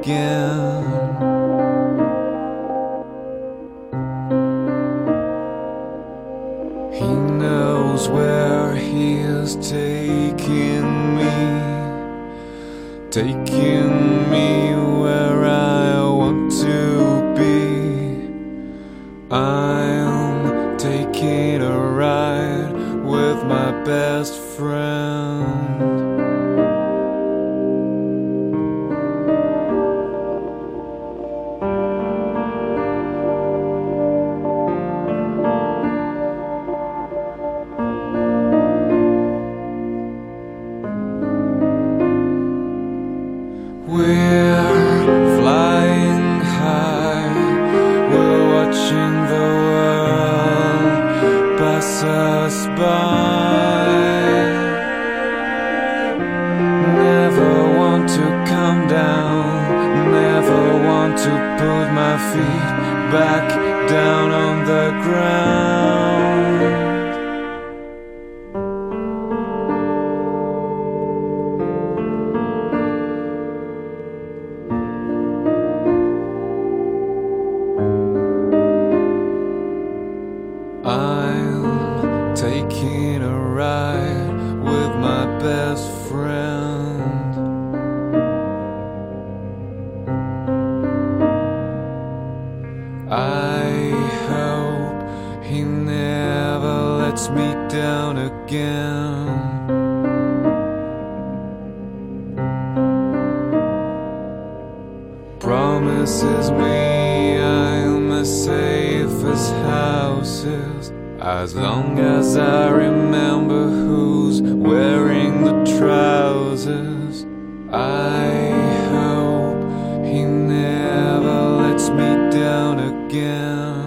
again. He knows where he is taking me, taking me. as I remember who's wearing the trousers. I hope he never lets me down again.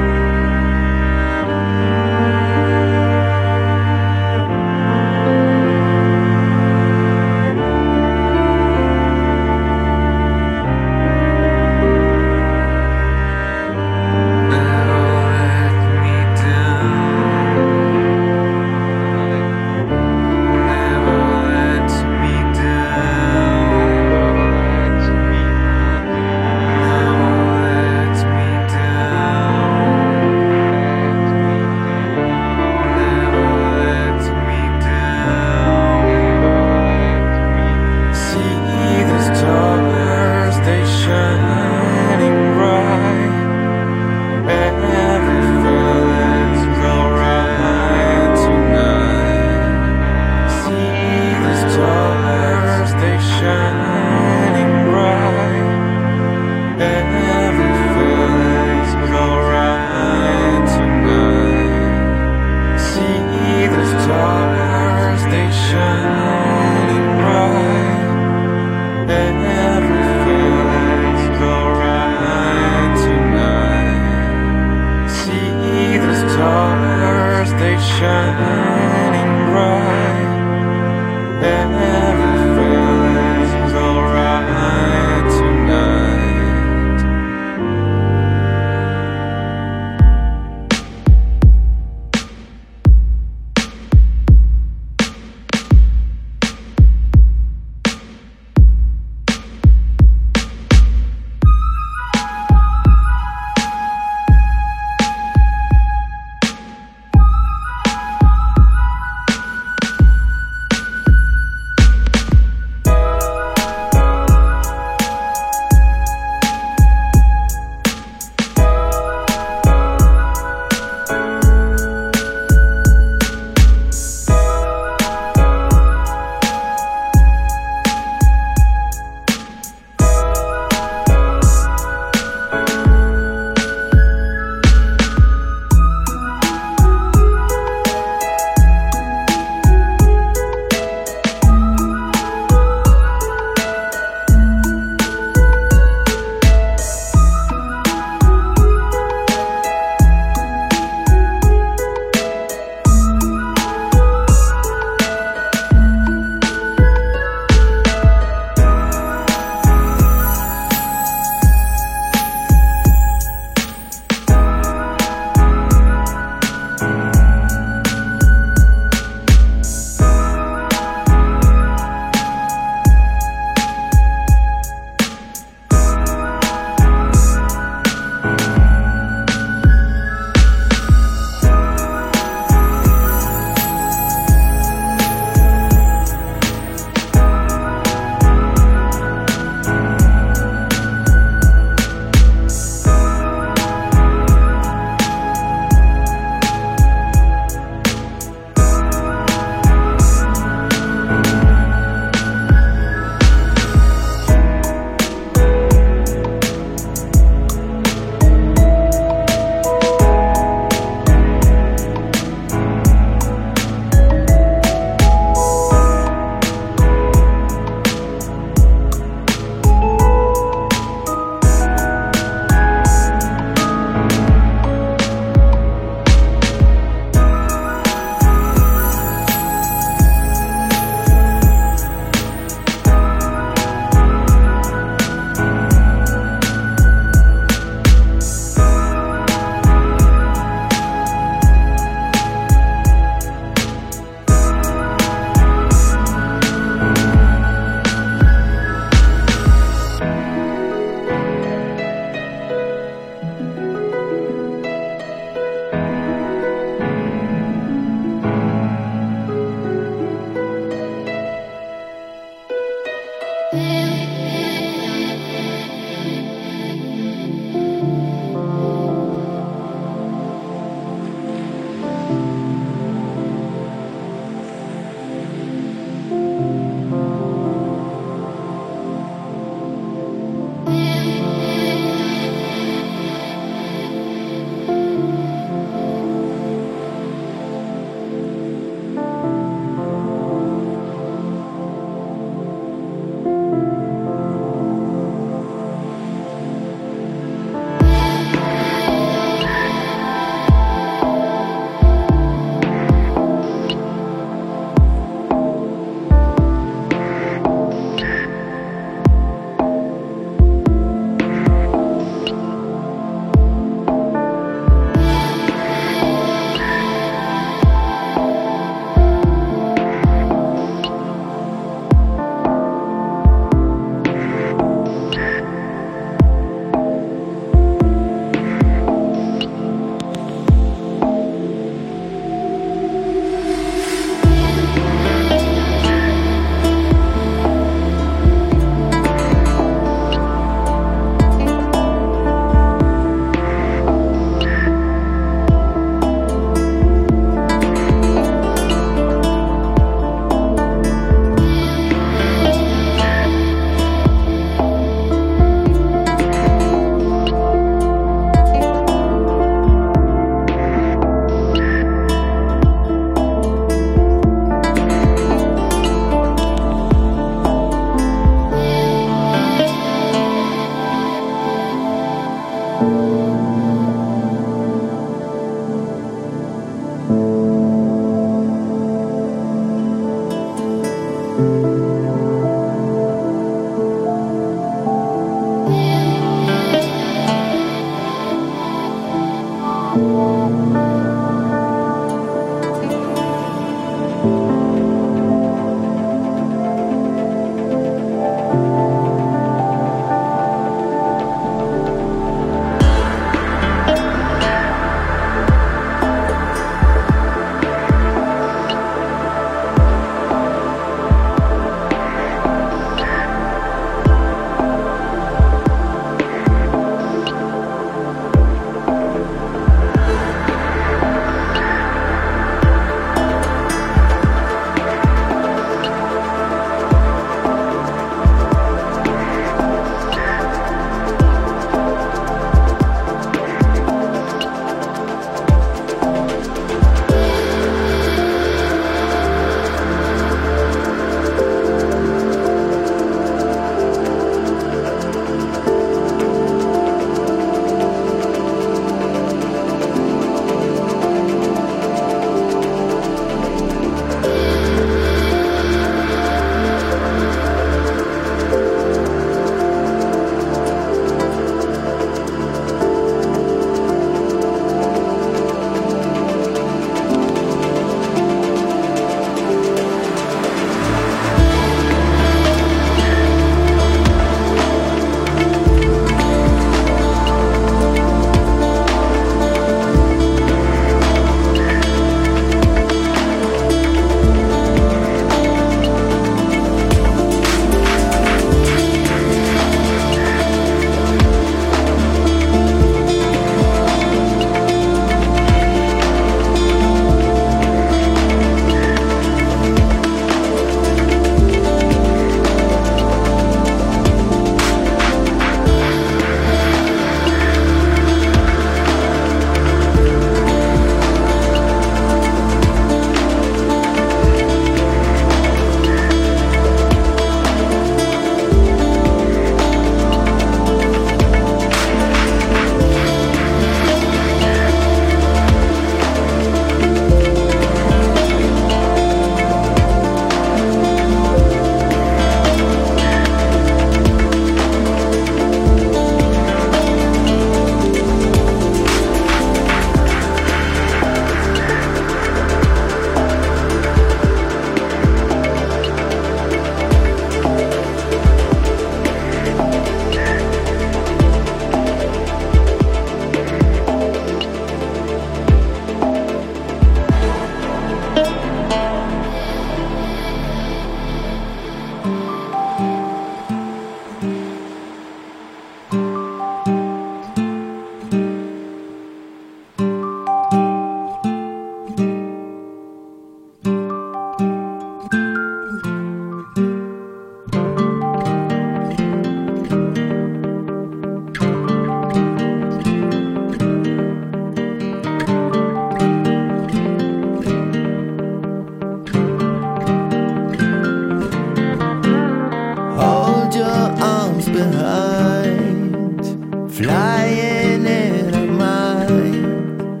Flying in a mind.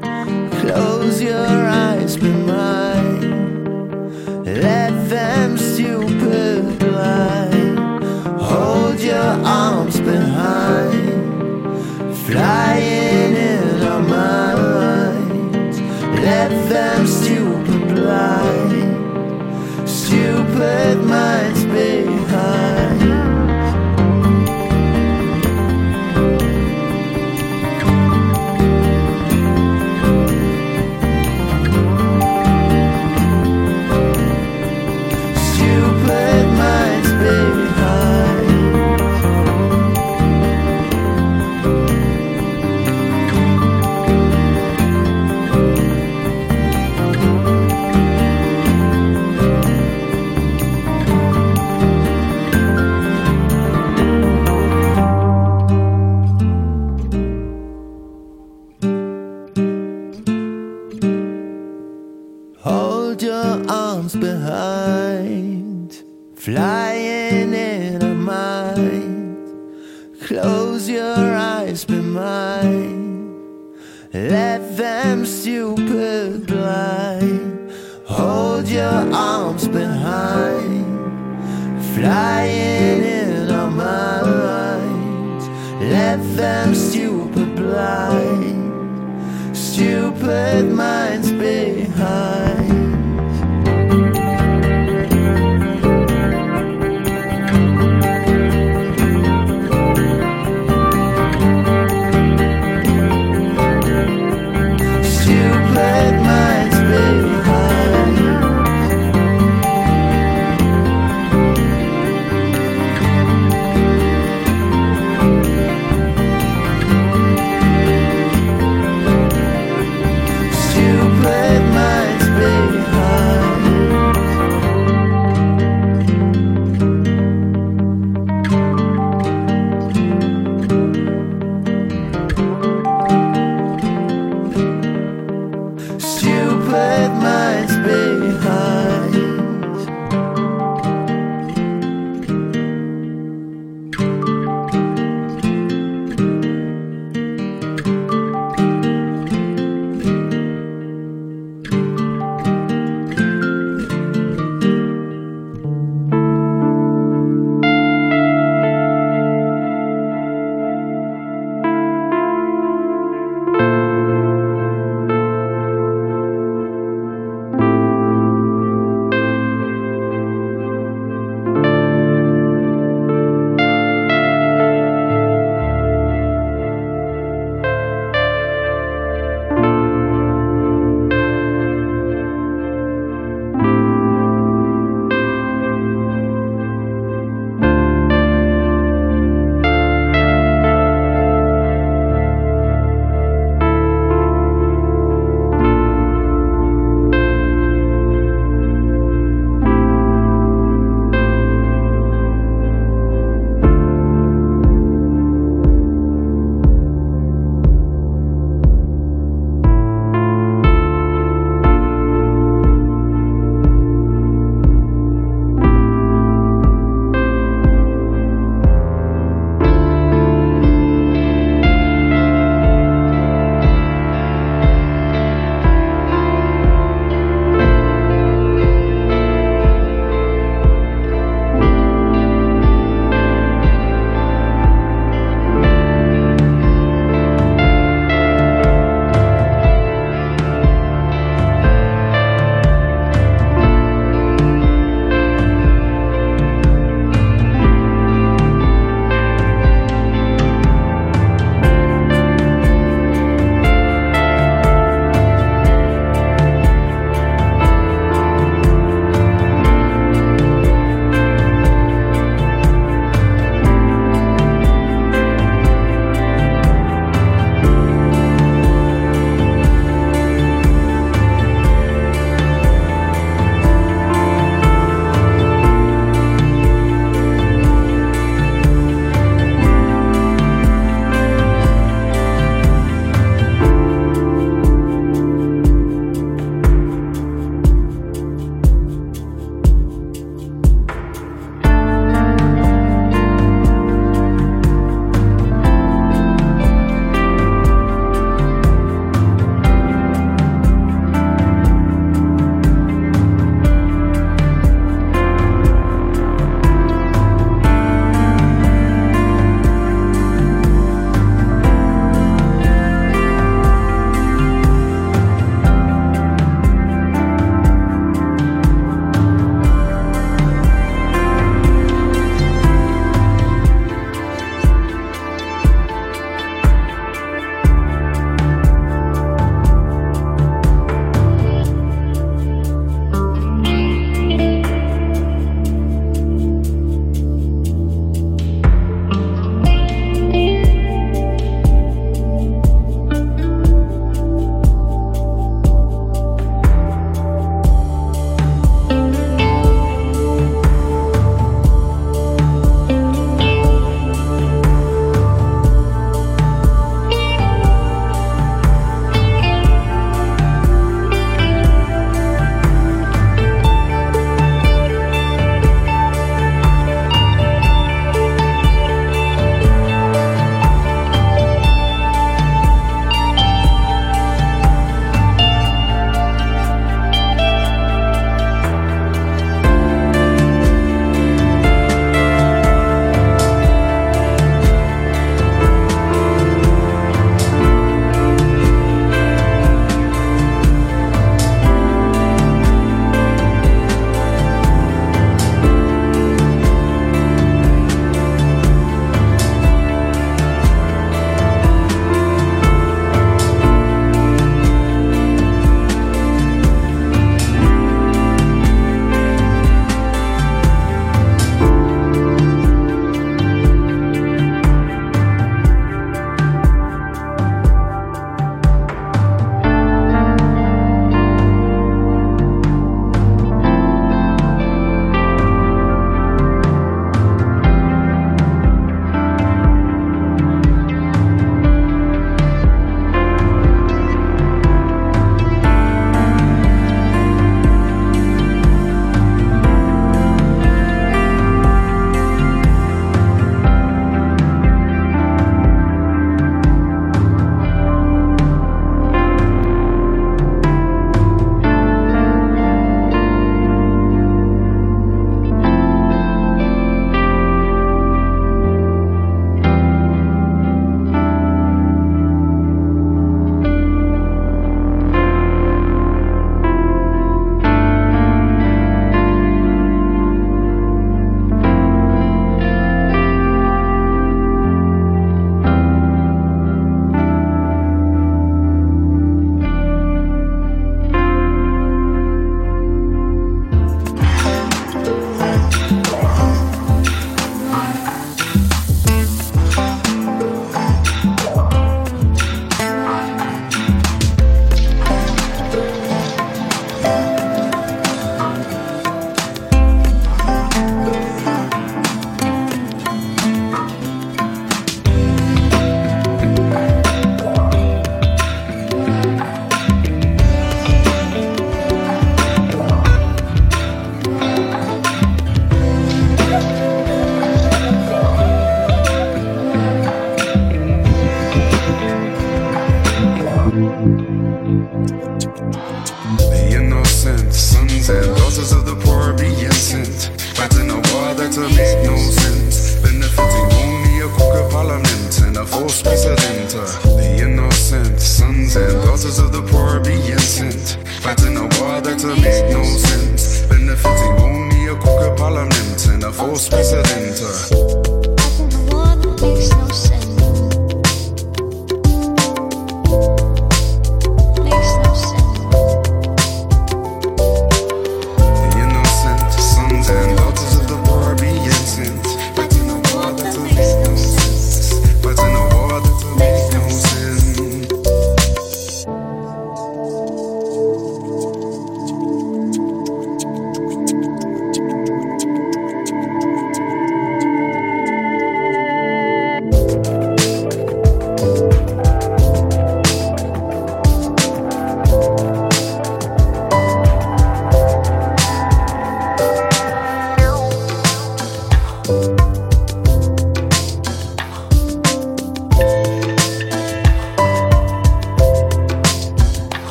Close your eyes, be mine. Let them stupid lie. Hold your arms behind. Flying in our minds. Let them